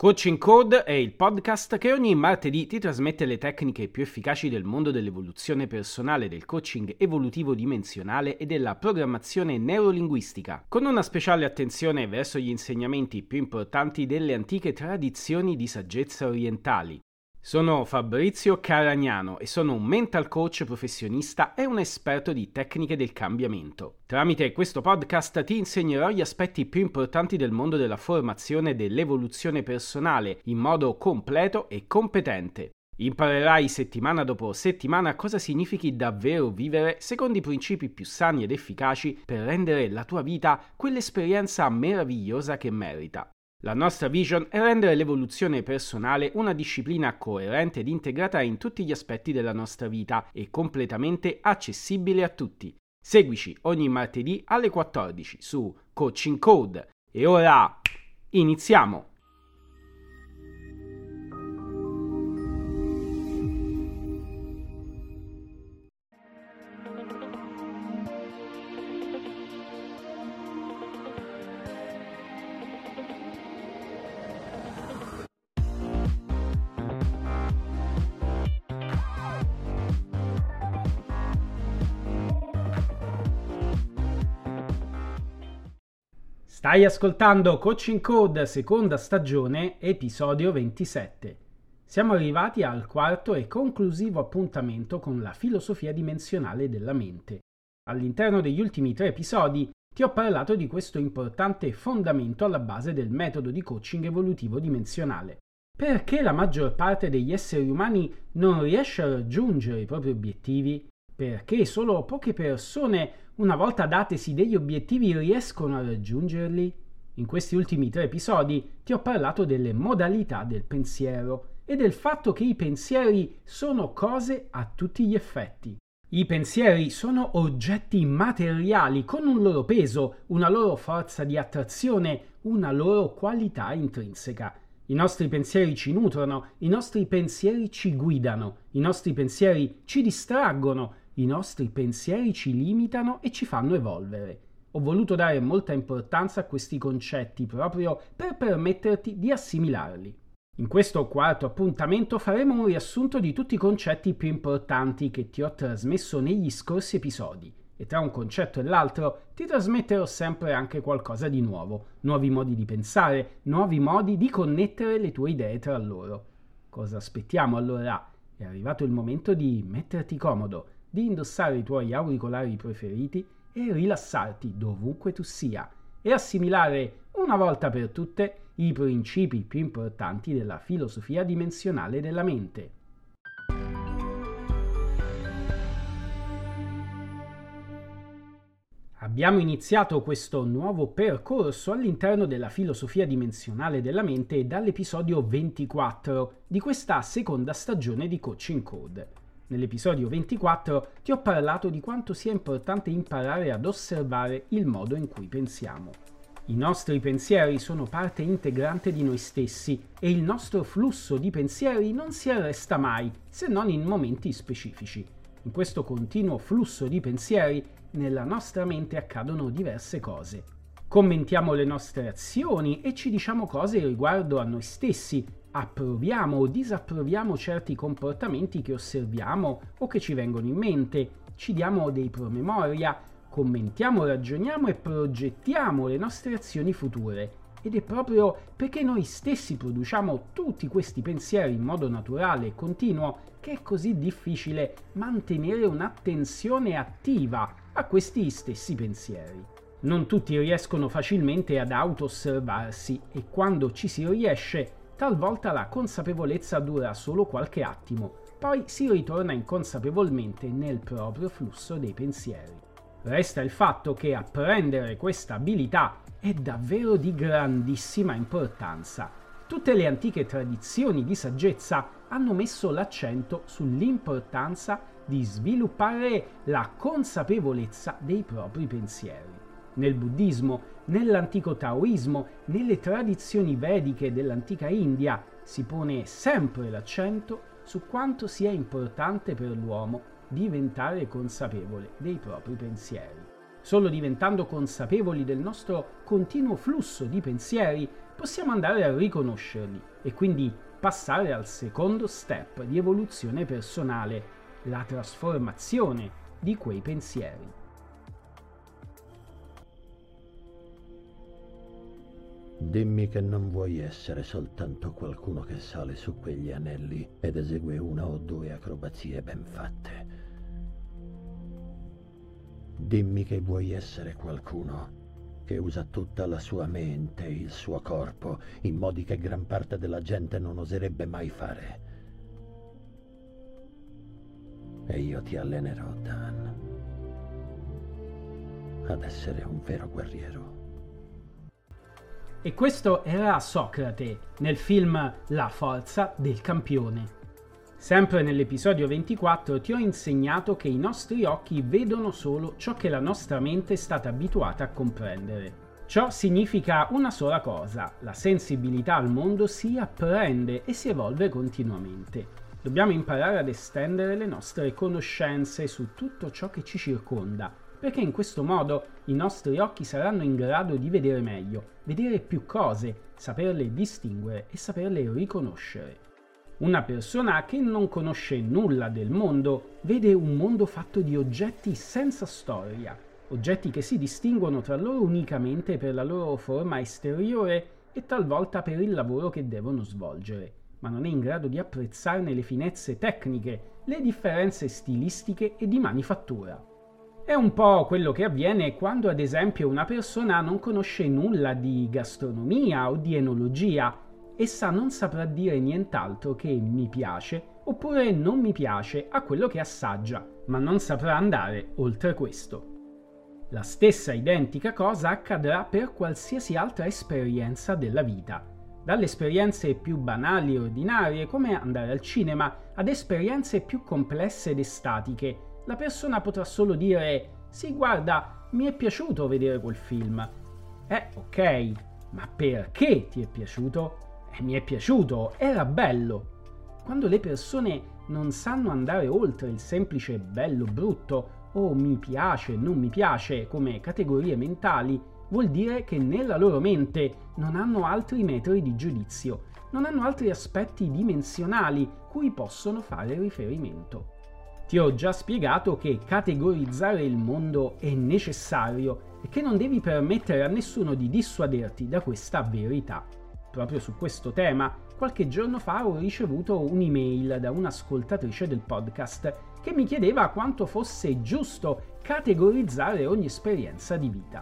Coaching Code è il podcast che ogni martedì ti trasmette le tecniche più efficaci del mondo dell'evoluzione personale, del coaching evolutivo dimensionale e della programmazione neurolinguistica, con una speciale attenzione verso gli insegnamenti più importanti delle antiche tradizioni di saggezza orientali. Sono Fabrizio Caragnano e sono un mental coach professionista e un esperto di tecniche del cambiamento. Tramite questo podcast ti insegnerò gli aspetti più importanti del mondo della formazione e dell'evoluzione personale in modo completo e competente. Imparerai settimana dopo settimana cosa significhi davvero vivere secondo i principi più sani ed efficaci per rendere la tua vita quell'esperienza meravigliosa che merita. La nostra vision è rendere l'evoluzione personale una disciplina coerente ed integrata in tutti gli aspetti della nostra vita e completamente accessibile a tutti. Seguici ogni martedì alle 14 su Coaching Code. E ora iniziamo! Stai ascoltando Coaching Code seconda stagione, episodio 27. Siamo arrivati al quarto e conclusivo appuntamento con la filosofia dimensionale della mente. All'interno degli ultimi tre episodi ti ho parlato di questo importante fondamento alla base del metodo di coaching evolutivo dimensionale. Perché la maggior parte degli esseri umani non riesce a raggiungere i propri obiettivi? Perché solo poche persone una volta datesi degli obiettivi riescono a raggiungerli? In questi ultimi tre episodi ti ho parlato delle modalità del pensiero e del fatto che i pensieri sono cose a tutti gli effetti. I pensieri sono oggetti materiali con un loro peso, una loro forza di attrazione, una loro qualità intrinseca. I nostri pensieri ci nutrono, i nostri pensieri ci guidano, i nostri pensieri ci distraggono, i nostri pensieri ci limitano e ci fanno evolvere. Ho voluto dare molta importanza a questi concetti proprio per permetterti di assimilarli. In questo quarto appuntamento faremo un riassunto di tutti i concetti più importanti che ti ho trasmesso negli scorsi episodi e tra un concetto e l'altro ti trasmetterò sempre anche qualcosa di nuovo, nuovi modi di pensare, nuovi modi di connettere le tue idee tra loro. Cosa aspettiamo allora? È arrivato il momento di metterti comodo, di indossare i tuoi auricolari preferiti e rilassarti dovunque tu sia e assimilare una volta per tutte i principi più importanti della filosofia dimensionale della mente. Abbiamo iniziato questo nuovo percorso all'interno della filosofia dimensionale della mente dall'episodio 24 di questa seconda stagione di Coaching Code. Nell'episodio 24 ti ho parlato di quanto sia importante imparare ad osservare il modo in cui pensiamo. I nostri pensieri sono parte integrante di noi stessi e il nostro flusso di pensieri non si arresta mai, se non in momenti specifici. In questo continuo flusso di pensieri nella nostra mente accadono diverse cose. Commentiamo le nostre azioni e ci diciamo cose riguardo a noi stessi, approviamo o disapproviamo certi comportamenti che osserviamo o che ci vengono in mente, ci diamo dei promemoria, commentiamo, ragioniamo e progettiamo le nostre azioni future. Ed è proprio perché noi stessi produciamo tutti questi pensieri in modo naturale e continuo che è così difficile mantenere un'attenzione attiva a questi stessi pensieri. Non tutti riescono facilmente ad auto-osservarsi e quando ci si riesce Talvolta la consapevolezza dura solo qualche attimo, poi si ritorna inconsapevolmente nel proprio flusso dei pensieri. Resta il fatto che apprendere questa abilità è davvero di grandissima importanza. Tutte le antiche tradizioni di saggezza hanno messo l'accento sull'importanza di sviluppare la consapevolezza dei propri pensieri. Nel buddismo, nell'antico taoismo, nelle tradizioni vediche dell'antica India si pone sempre l'accento su quanto sia importante per l'uomo diventare consapevole dei propri pensieri. Solo diventando consapevoli del nostro continuo flusso di pensieri possiamo andare a riconoscerli e quindi passare al secondo step di evoluzione personale, la trasformazione di quei pensieri. Dimmi che non vuoi essere soltanto qualcuno che sale su quegli anelli ed esegue una o due acrobazie ben fatte. Dimmi che vuoi essere qualcuno che usa tutta la sua mente e il suo corpo in modi che gran parte della gente non oserebbe mai fare. E io ti allenerò, Dan, ad essere un vero guerriero. E questo era Socrate nel film La forza del campione. Sempre nell'episodio 24 ti ho insegnato che i nostri occhi vedono solo ciò che la nostra mente è stata abituata a comprendere. Ciò significa una sola cosa, la sensibilità al mondo si apprende e si evolve continuamente. Dobbiamo imparare ad estendere le nostre conoscenze su tutto ciò che ci circonda perché in questo modo i nostri occhi saranno in grado di vedere meglio, vedere più cose, saperle distinguere e saperle riconoscere. Una persona che non conosce nulla del mondo vede un mondo fatto di oggetti senza storia, oggetti che si distinguono tra loro unicamente per la loro forma esteriore e talvolta per il lavoro che devono svolgere, ma non è in grado di apprezzarne le finezze tecniche, le differenze stilistiche e di manifattura. È un po' quello che avviene quando ad esempio una persona non conosce nulla di gastronomia o di enologia. Essa non saprà dire nient'altro che mi piace oppure non mi piace a quello che assaggia, ma non saprà andare oltre questo. La stessa identica cosa accadrà per qualsiasi altra esperienza della vita. Dalle esperienze più banali e ordinarie, come andare al cinema, ad esperienze più complesse ed estatiche, la persona potrà solo dire sì guarda mi è piaciuto vedere quel film. Eh ok, ma perché ti è piaciuto? Eh, mi è piaciuto, era bello. Quando le persone non sanno andare oltre il semplice bello brutto o mi piace, non mi piace come categorie mentali, vuol dire che nella loro mente non hanno altri metri di giudizio, non hanno altri aspetti dimensionali cui possono fare riferimento. Ti ho già spiegato che categorizzare il mondo è necessario e che non devi permettere a nessuno di dissuaderti da questa verità. Proprio su questo tema, qualche giorno fa ho ricevuto un'email da un'ascoltatrice del podcast che mi chiedeva quanto fosse giusto categorizzare ogni esperienza di vita.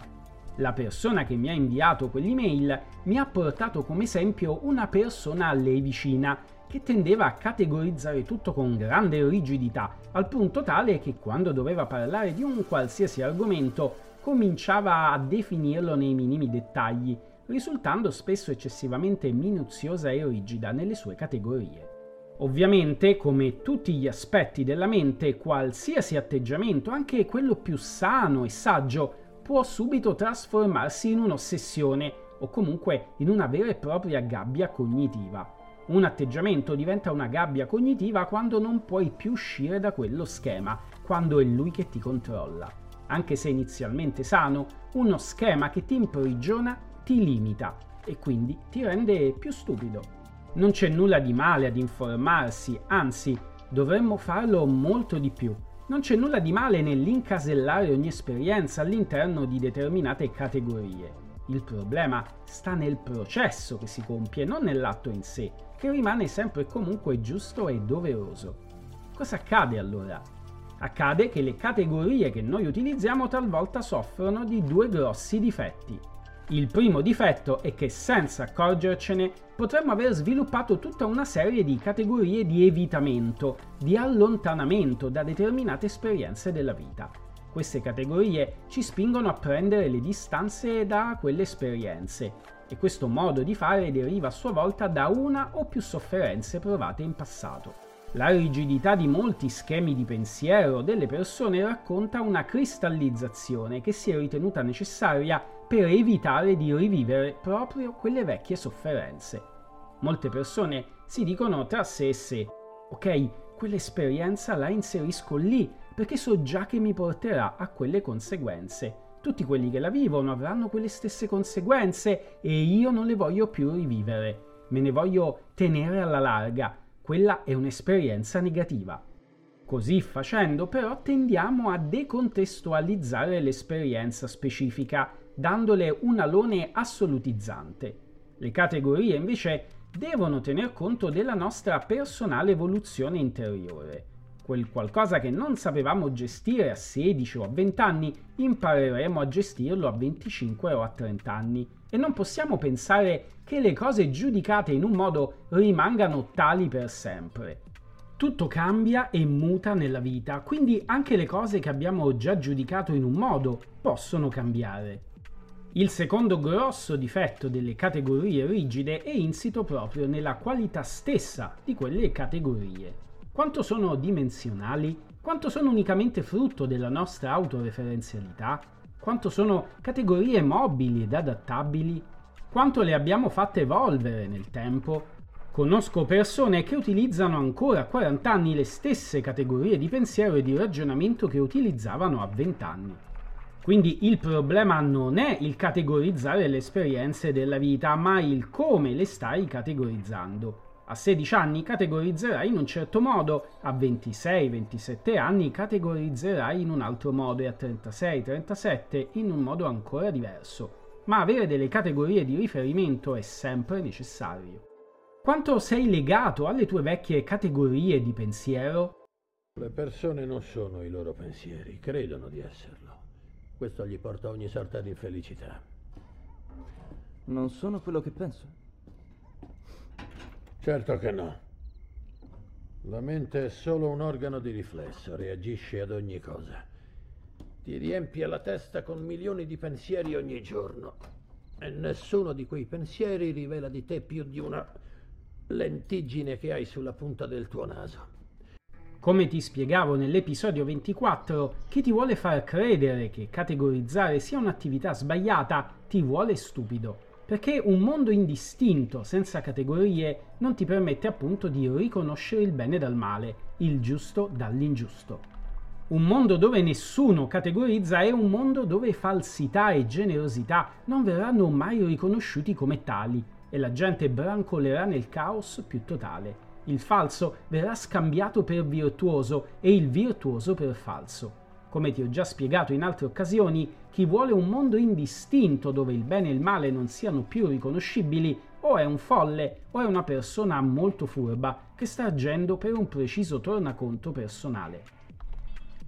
La persona che mi ha inviato quell'email mi ha portato come esempio una persona a lei vicina che tendeva a categorizzare tutto con grande rigidità, al punto tale che quando doveva parlare di un qualsiasi argomento cominciava a definirlo nei minimi dettagli, risultando spesso eccessivamente minuziosa e rigida nelle sue categorie. Ovviamente, come tutti gli aspetti della mente, qualsiasi atteggiamento, anche quello più sano e saggio, può subito trasformarsi in un'ossessione o comunque in una vera e propria gabbia cognitiva. Un atteggiamento diventa una gabbia cognitiva quando non puoi più uscire da quello schema, quando è lui che ti controlla. Anche se inizialmente sano, uno schema che ti imprigiona ti limita e quindi ti rende più stupido. Non c'è nulla di male ad informarsi, anzi, dovremmo farlo molto di più. Non c'è nulla di male nell'incasellare ogni esperienza all'interno di determinate categorie. Il problema sta nel processo che si compie, non nell'atto in sé, che rimane sempre e comunque giusto e doveroso. Cosa accade allora? Accade che le categorie che noi utilizziamo talvolta soffrono di due grossi difetti. Il primo difetto è che senza accorgercene potremmo aver sviluppato tutta una serie di categorie di evitamento, di allontanamento da determinate esperienze della vita. Queste categorie ci spingono a prendere le distanze da quelle esperienze e questo modo di fare deriva a sua volta da una o più sofferenze provate in passato. La rigidità di molti schemi di pensiero delle persone racconta una cristallizzazione che si è ritenuta necessaria per evitare di rivivere proprio quelle vecchie sofferenze. Molte persone si dicono tra sé e sé, ok, quell'esperienza la inserisco lì perché so già che mi porterà a quelle conseguenze Tutti quelli che la vivono avranno quelle stesse conseguenze e io non le voglio più rivivere. Me ne voglio tenere alla larga. Quella è un'esperienza negativa. Così facendo però tendiamo a decontestualizzare l'esperienza specifica, dandole un alone assolutizzante. Le categorie invece devono tener conto della nostra personale evoluzione interiore. Quel qualcosa che non sapevamo gestire a 16 o a 20 anni, impareremo a gestirlo a 25 o a 30 anni. E non possiamo pensare che le cose giudicate in un modo rimangano tali per sempre. Tutto cambia e muta nella vita, quindi anche le cose che abbiamo già giudicato in un modo possono cambiare. Il secondo grosso difetto delle categorie rigide è insito proprio nella qualità stessa di quelle categorie. Quanto sono dimensionali? Quanto sono unicamente frutto della nostra autoreferenzialità? Quanto sono categorie mobili ed adattabili? Quanto le abbiamo fatte evolvere nel tempo? Conosco persone che utilizzano ancora a 40 anni le stesse categorie di pensiero e di ragionamento che utilizzavano a 20 anni. Quindi il problema non è il categorizzare le esperienze della vita, ma il come le stai categorizzando. A 16 anni categorizzerai in un certo modo, a 26-27 anni categorizzerai in un altro modo e a 36-37 in un modo ancora diverso. Ma avere delle categorie di riferimento è sempre necessario. Quanto sei legato alle tue vecchie categorie di pensiero? Le persone non sono i loro pensieri, credono di esserlo. Questo gli porta ogni sorta di infelicità. Non sono quello che penso? Certo che no. La mente è solo un organo di riflesso, reagisce ad ogni cosa. Ti riempie la testa con milioni di pensieri ogni giorno e nessuno di quei pensieri rivela di te più di una lentiggine che hai sulla punta del tuo naso. Come ti spiegavo nell'episodio 24, chi ti vuole far credere che categorizzare sia un'attività sbagliata ti vuole stupido, perché un mondo indistinto, senza categorie, non ti permette appunto di riconoscere il bene dal male, il giusto dall'ingiusto. Un mondo dove nessuno categorizza è un mondo dove falsità e generosità non verranno mai riconosciuti come tali, e la gente brancolerà nel caos più totale. Il falso verrà scambiato per virtuoso e il virtuoso per falso. Come ti ho già spiegato in altre occasioni, chi vuole un mondo indistinto dove il bene e il male non siano più riconoscibili o è un folle o è una persona molto furba che sta agendo per un preciso tornaconto personale.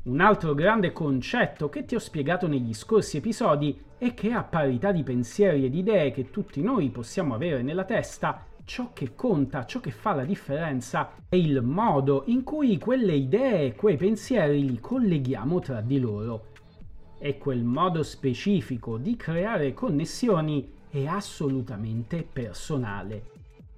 Un altro grande concetto che ti ho spiegato negli scorsi episodi è che a parità di pensieri e di idee che tutti noi possiamo avere nella testa, ciò che conta, ciò che fa la differenza è il modo in cui quelle idee quei pensieri li colleghiamo tra di loro. E quel modo specifico di creare connessioni è assolutamente personale.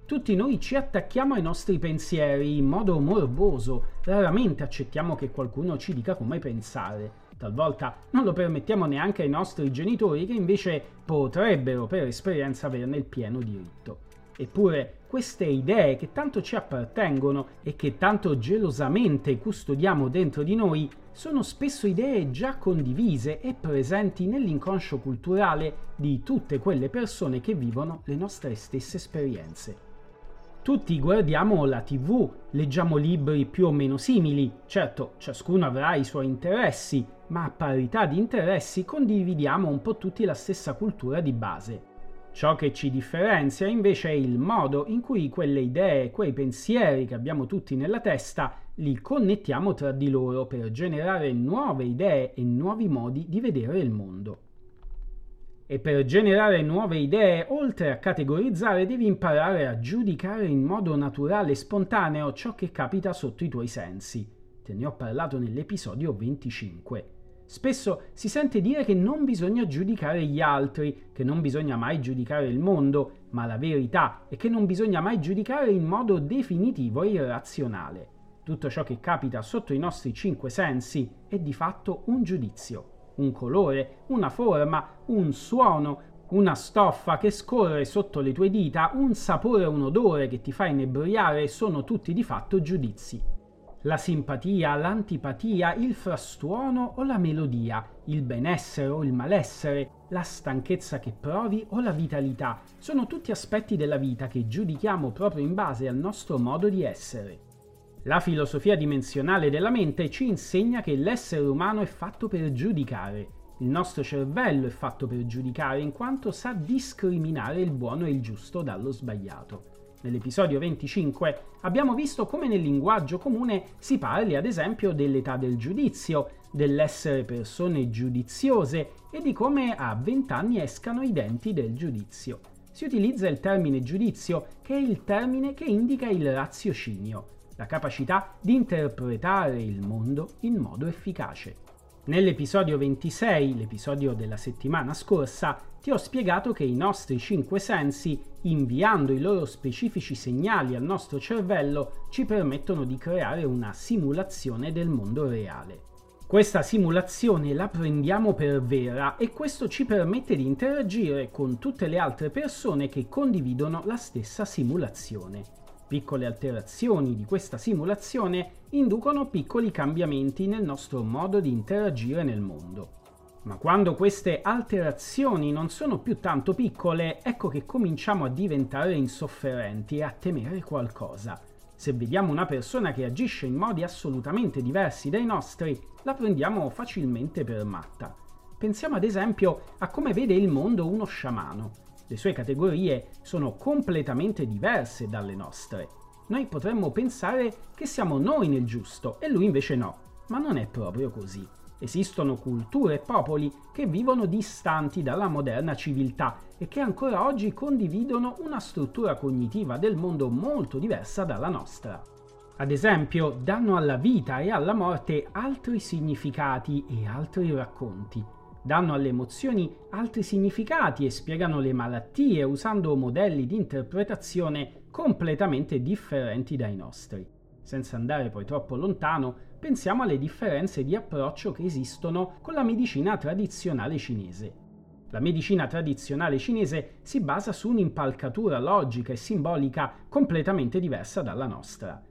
Tutti noi ci attacchiamo ai nostri pensieri in modo morboso, raramente accettiamo che qualcuno ci dica come pensare. Talvolta non lo permettiamo neanche ai nostri genitori che invece potrebbero per esperienza averne il pieno diritto. Eppure queste idee che tanto ci appartengono e che tanto gelosamente custodiamo dentro di noi sono spesso idee già condivise e presenti nell'inconscio culturale di tutte quelle persone che vivono le nostre stesse esperienze. Tutti guardiamo la TV, leggiamo libri più o meno simili, certo ciascuno avrà i suoi interessi, ma a parità di interessi condividiamo un po' tutti la stessa cultura di base. Ciò che ci differenzia invece è il modo in cui quelle idee, quei pensieri che abbiamo tutti nella testa, li connettiamo tra di loro per generare nuove idee e nuovi modi di vedere il mondo. E per generare nuove idee, oltre a categorizzare, devi imparare a giudicare in modo naturale e spontaneo ciò che capita sotto i tuoi sensi. Te ne ho parlato nell'episodio 25. Spesso si sente dire che non bisogna giudicare gli altri, che non bisogna mai giudicare il mondo, ma la verità è che non bisogna mai giudicare in modo definitivo e irrazionale. Tutto ciò che capita sotto i nostri cinque sensi è di fatto un giudizio un colore, una forma, un suono, una stoffa che scorre sotto le tue dita, un sapore un odore che ti fa inebriare sono tutti di fatto giudizi. La simpatia, l'antipatia, il frastuono o la melodia, il benessere o il malessere, la stanchezza che provi o la vitalità, sono tutti aspetti della vita che giudichiamo proprio in base al nostro modo di essere. La filosofia dimensionale della mente ci insegna che l'essere umano è fatto per giudicare. Il nostro cervello è fatto per giudicare in quanto sa discriminare il buono e il giusto dallo sbagliato. Nell'episodio 25 abbiamo visto come nel linguaggio comune si parli ad esempio dell'età del giudizio, dell'essere persone giudiziose e di come a 20 anni escano i denti del giudizio. Si utilizza il termine giudizio, che è il termine che indica il raziocinio, la capacità di interpretare il mondo in modo efficace. Nell'episodio 26, l'episodio della settimana scorsa, ti ho spiegato che i nostri cinque sensi, inviando i loro specifici segnali al nostro cervello, ci permettono di creare una simulazione del mondo reale. Questa simulazione la prendiamo per vera e questo ci permette di interagire con tutte le altre persone che condividono la stessa simulazione. Piccole alterazioni di questa simulazione inducono piccoli cambiamenti nel nostro modo di interagire nel mondo. Ma quando queste alterazioni non sono più tanto piccole, ecco che cominciamo a diventare insofferenti e a temere qualcosa. Se vediamo una persona che agisce in modi assolutamente diversi dai nostri, la prendiamo facilmente per matta. Pensiamo ad esempio a come vede il mondo uno sciamano. Le sue categorie sono completamente diverse dalle nostre. Noi potremmo pensare che siamo noi nel giusto e lui invece no, ma non è proprio così. Esistono culture e popoli che vivono distanti dalla moderna civiltà e che ancora oggi condividono una struttura cognitiva del mondo molto diversa dalla nostra. Ad esempio, danno alla vita e alla morte altri significati e altri racconti danno alle emozioni altri significati e spiegano le malattie usando modelli di interpretazione completamente differenti dai nostri. Senza andare poi troppo lontano, pensiamo alle differenze di approccio che esistono con la medicina tradizionale cinese. La medicina tradizionale cinese si basa su un'impalcatura logica e simbolica completamente diversa dalla nostra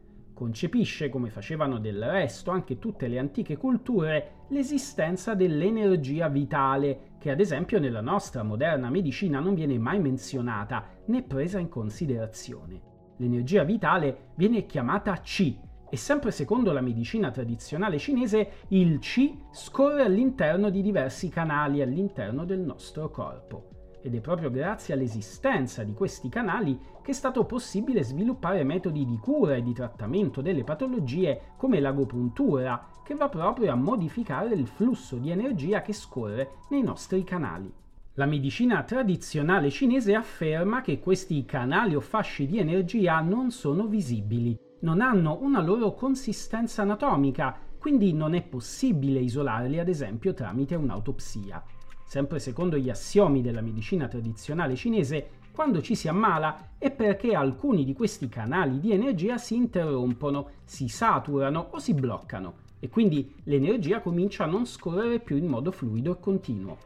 concepisce, come facevano del resto anche tutte le antiche culture, l'esistenza dell'energia vitale, che ad esempio nella nostra moderna medicina non viene mai menzionata né presa in considerazione. L'energia vitale viene chiamata Qi e sempre secondo la medicina tradizionale cinese il Qi scorre all'interno di diversi canali all'interno del nostro corpo ed è proprio grazie all'esistenza di questi canali che è stato possibile sviluppare metodi di cura e di trattamento delle patologie come l'agopuntura, che va proprio a modificare il flusso di energia che scorre nei nostri canali. La medicina tradizionale cinese afferma che questi canali o fasci di energia non sono visibili, non hanno una loro consistenza anatomica, quindi non è possibile isolarli ad esempio tramite un'autopsia. Sempre secondo gli assiomi della medicina tradizionale cinese, quando ci si ammala è perché alcuni di questi canali di energia si interrompono, si saturano o si bloccano e quindi l'energia comincia a non scorrere più in modo fluido e continuo.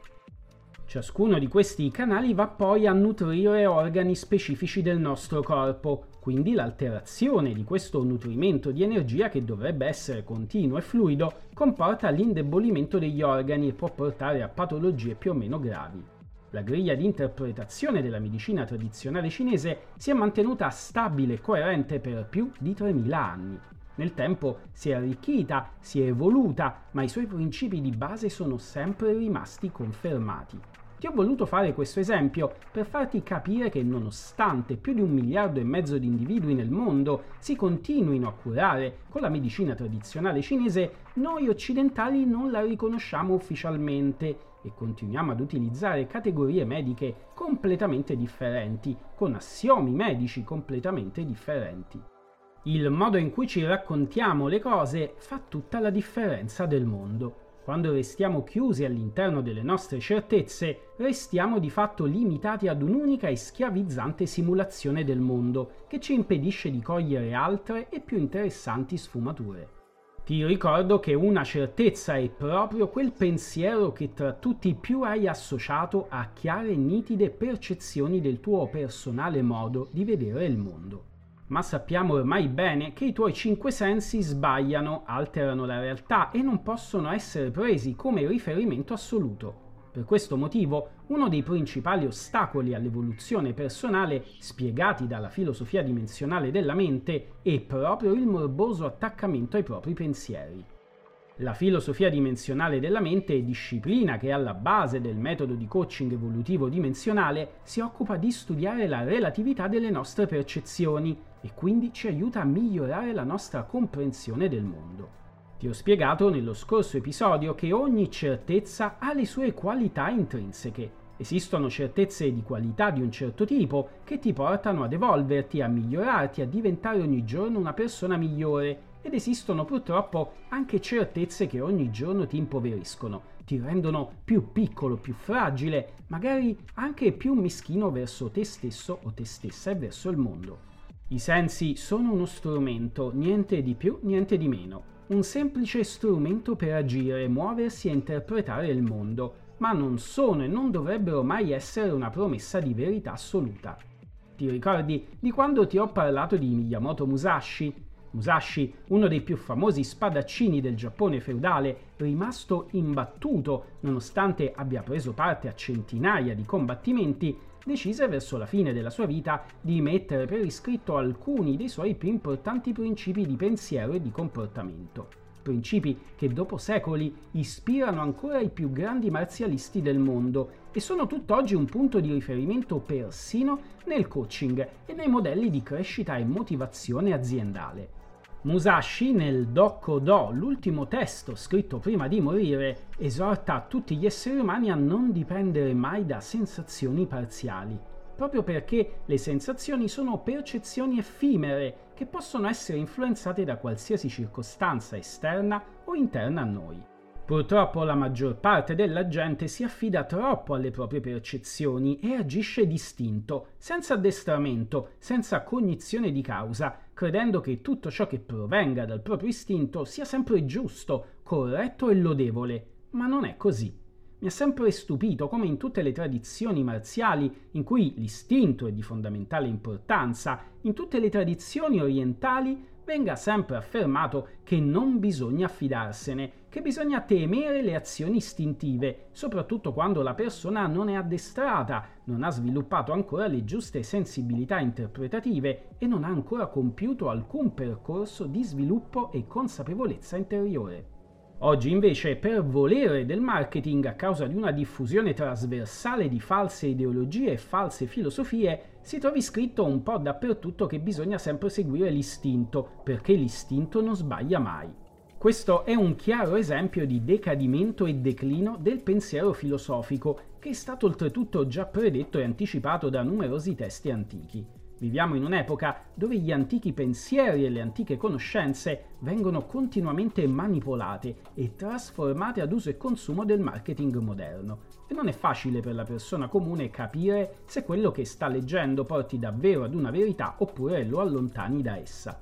Ciascuno di questi canali va poi a nutrire organi specifici del nostro corpo, quindi l'alterazione di questo nutrimento di energia che dovrebbe essere continuo e fluido comporta l'indebolimento degli organi e può portare a patologie più o meno gravi. La griglia di interpretazione della medicina tradizionale cinese si è mantenuta stabile e coerente per più di 3000 anni. Nel tempo si è arricchita, si è evoluta, ma i suoi principi di base sono sempre rimasti confermati. Ti ho voluto fare questo esempio per farti capire che nonostante più di un miliardo e mezzo di individui nel mondo si continuino a curare con la medicina tradizionale cinese, noi occidentali non la riconosciamo ufficialmente e continuiamo ad utilizzare categorie mediche completamente differenti, con assiomi medici completamente differenti. Il modo in cui ci raccontiamo le cose fa tutta la differenza del mondo. Quando restiamo chiusi all'interno delle nostre certezze, restiamo di fatto limitati ad un'unica e schiavizzante simulazione del mondo che ci impedisce di cogliere altre e più interessanti sfumature. Ti ricordo che una certezza è proprio quel pensiero che tra tutti più hai associato a chiare e nitide percezioni del tuo personale modo di vedere il mondo. ma sappiamo ormai bene che i tuoi cinque sensi sbagliano, alterano la realtà e non possono essere presi come riferimento assoluto. Per questo motivo, uno dei principali ostacoli all'evoluzione personale spiegati dalla filosofia dimensionale della mente è proprio il morboso attaccamento ai propri pensieri. La filosofia dimensionale della mente, disciplina che è alla base del metodo di coaching evolutivo dimensionale, si occupa di studiare la relatività delle nostre percezioni e quindi ci aiuta a migliorare la nostra comprensione del mondo. Ti ho spiegato nello scorso episodio che ogni certezza ha le sue qualità intrinseche. Esistono certezze di qualità di un certo tipo che ti portano ad evolverti, a migliorarti, a diventare ogni giorno una persona migliore ed esistono purtroppo anche certezze che ogni giorno ti impoveriscono, ti rendono più piccolo, più fragile, magari anche più meschino verso te stesso o te stessa e verso il mondo. I sensi sono uno strumento, niente di più, niente di meno, un semplice strumento per agire, muoversi e interpretare il mondo, ma non sono e non dovrebbero mai essere una promessa di verità assoluta. Ti ricordi di quando ti ho parlato di Miyamoto Musashi, Musashi, uno dei più famosi spadaccini del Giappone feudale, rimasto imbattuto nonostante abbia preso parte a centinaia di combattimenti, decise verso la fine della sua vita di mettere per iscritto alcuni dei suoi più importanti principi di pensiero e di comportamento. Principi che dopo secoli ispirano ancora i più grandi marzialisti del mondo e sono tutt'oggi un punto di riferimento persino nel coaching e nei modelli di crescita e motivazione aziendale. Musashi nel Dokko Do, l'ultimo testo scritto prima di morire, esorta tutti gli esseri umani a non dipendere mai da sensazioni parziali, proprio perché le sensazioni sono percezioni effimere che possono essere influenzate da qualsiasi circostanza esterna o interna a noi. Purtroppo la maggior parte della gente si affida troppo alle proprie percezioni e agisce distinto, senza addestramento, senza cognizione di causa, credendo che tutto ciò che provenga dal proprio istinto sia sempre giusto, corretto e lodevole. Ma non è così. Mi ha sempre stupito come in tutte le tradizioni marziali in cui l'istinto è di fondamentale importanza, in tutte le tradizioni orientali venga sempre affermato che non bisogna fidarsene, che bisogna temere le azioni istintive, soprattutto quando la persona non è addestrata, non ha sviluppato ancora le giuste sensibilità interpretative e non ha ancora compiuto alcun percorso di sviluppo e consapevolezza interiore. Oggi invece per volere del marketing a causa di una diffusione trasversale di false ideologie e false filosofie si trovi scritto un po' dappertutto che bisogna sempre seguire l'istinto, perché l'istinto non sbaglia mai. Questo è un chiaro esempio di decadimento e declino del pensiero filosofico, che è stato oltretutto già predetto e anticipato da numerosi testi antichi. Viviamo in un'epoca dove gli antichi pensieri e le antiche conoscenze vengono continuamente manipolate e trasformate ad uso e consumo del marketing moderno e non è facile per la persona comune capire se quello che sta leggendo porti davvero ad una verità oppure lo allontani da essa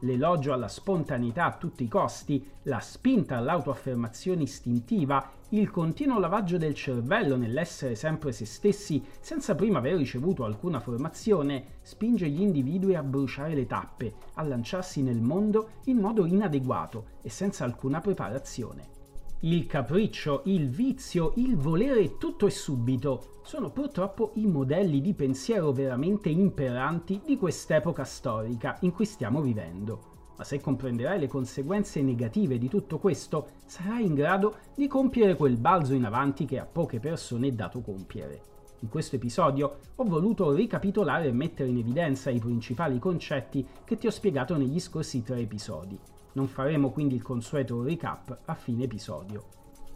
l'elogio alla spontaneità a tutti i costi, la spinta all'autoaffermazione istintiva, il continuo lavaggio del cervello nell'essere sempre se stessi senza prima aver ricevuto alcuna formazione, spinge gli individui a bruciare le tappe, a lanciarsi nel mondo in modo inadeguato e senza alcuna preparazione. Il capriccio, il vizio, il volere tutto e subito sono purtroppo i modelli di pensiero veramente imperanti di quest'epoca storica in cui stiamo vivendo. Ma se comprenderai le conseguenze negative di tutto questo, sarai in grado di compiere quel balzo in avanti che a poche persone è dato compiere. In questo episodio ho voluto ricapitolare e mettere in evidenza i principali concetti che ti ho spiegato negli scorsi tre episodi non faremo quindi il consueto recap a fine episodio.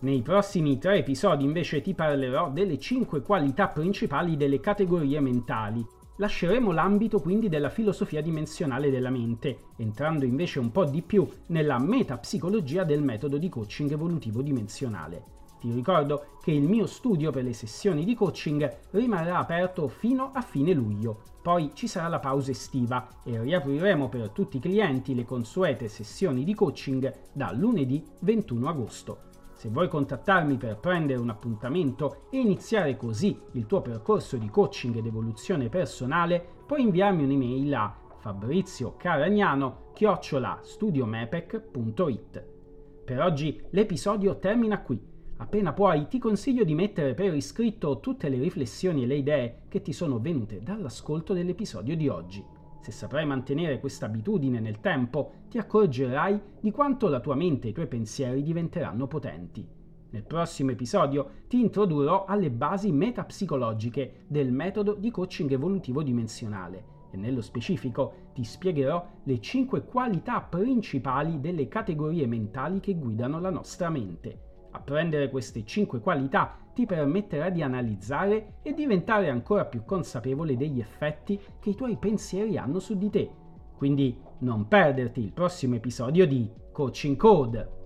Nei prossimi tre episodi invece ti parlerò delle cinque qualità principali delle categorie mentali. Lasceremo l'ambito quindi della filosofia dimensionale della mente, entrando invece un po' di più nella metapsicologia del metodo di coaching evolutivo dimensionale. Ti ricordo che il mio studio per le sessioni di coaching rimarrà aperto fino a fine luglio. Poi ci sarà la pausa estiva e riapriremo per tutti i clienti le consuete sessioni di coaching da lunedì 21 agosto. Se vuoi contattarmi per prendere un appuntamento e iniziare così il tuo percorso di coaching ed evoluzione personale, puoi inviarmi un'email a Fabrizio. Per oggi l'episodio termina qui. Appena puoi ti consiglio di mettere per iscritto tutte le riflessioni e le idee che ti sono venute dall'ascolto dell'episodio di oggi. Se saprai mantenere questa abitudine nel tempo, ti accorgerai di quanto la tua mente e i tuoi pensieri diventeranno potenti. Nel prossimo episodio ti introdurrò alle basi metapsicologiche del metodo di coaching evolutivo dimensionale e nello specifico ti spiegherò le 5 qualità principali delle categorie mentali che guidano la nostra mente. Apprendere queste 5 qualità ti permetterà di analizzare e diventare ancora più consapevole degli effetti che i tuoi pensieri hanno su di te. Quindi non perderti il prossimo episodio di Coaching Code.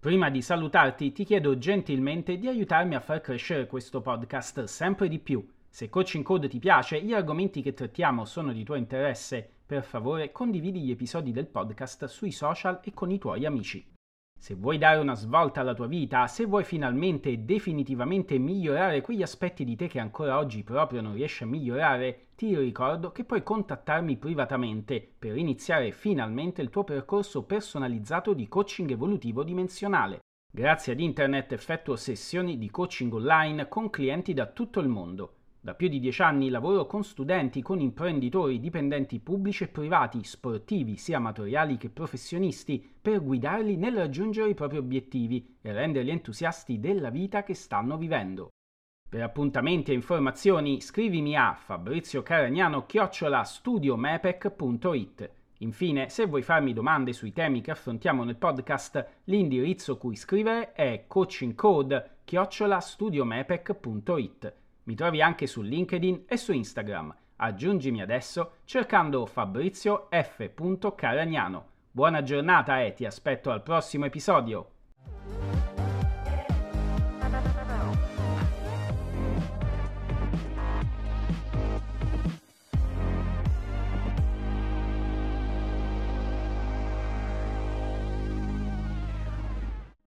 Prima di salutarti ti chiedo gentilmente di aiutarmi a far crescere questo podcast sempre di più. Se Coaching Code ti piace, gli argomenti che trattiamo sono di tuo interesse, per favore condividi gli episodi del podcast sui social e con i tuoi amici. Se vuoi dare una svolta alla tua vita, se vuoi finalmente e definitivamente migliorare quegli aspetti di te che ancora oggi proprio non riesci a migliorare, ti ricordo che puoi contattarmi privatamente per iniziare finalmente il tuo percorso personalizzato di coaching evolutivo dimensionale. Grazie ad internet effettuo sessioni di coaching online con clienti da tutto il mondo. Da più di dieci anni lavoro con studenti, con imprenditori, dipendenti pubblici e privati, sportivi, sia amatoriali che professionisti, per guidarli nel raggiungere i propri obiettivi e renderli entusiasti della vita che stanno vivendo. Per appuntamenti e informazioni scrivimi a fabrizio-caragnano-studiomepec.it. Infine, se vuoi farmi domande sui temi che affrontiamo nel podcast, l'indirizzo cui scrivere è coachingcode-studiomepec.it. Mi trovi anche su LinkedIn e su Instagram. Aggiungimi adesso cercando Fabrizio F. Caragnano. Buona giornata e ti aspetto al prossimo episodio.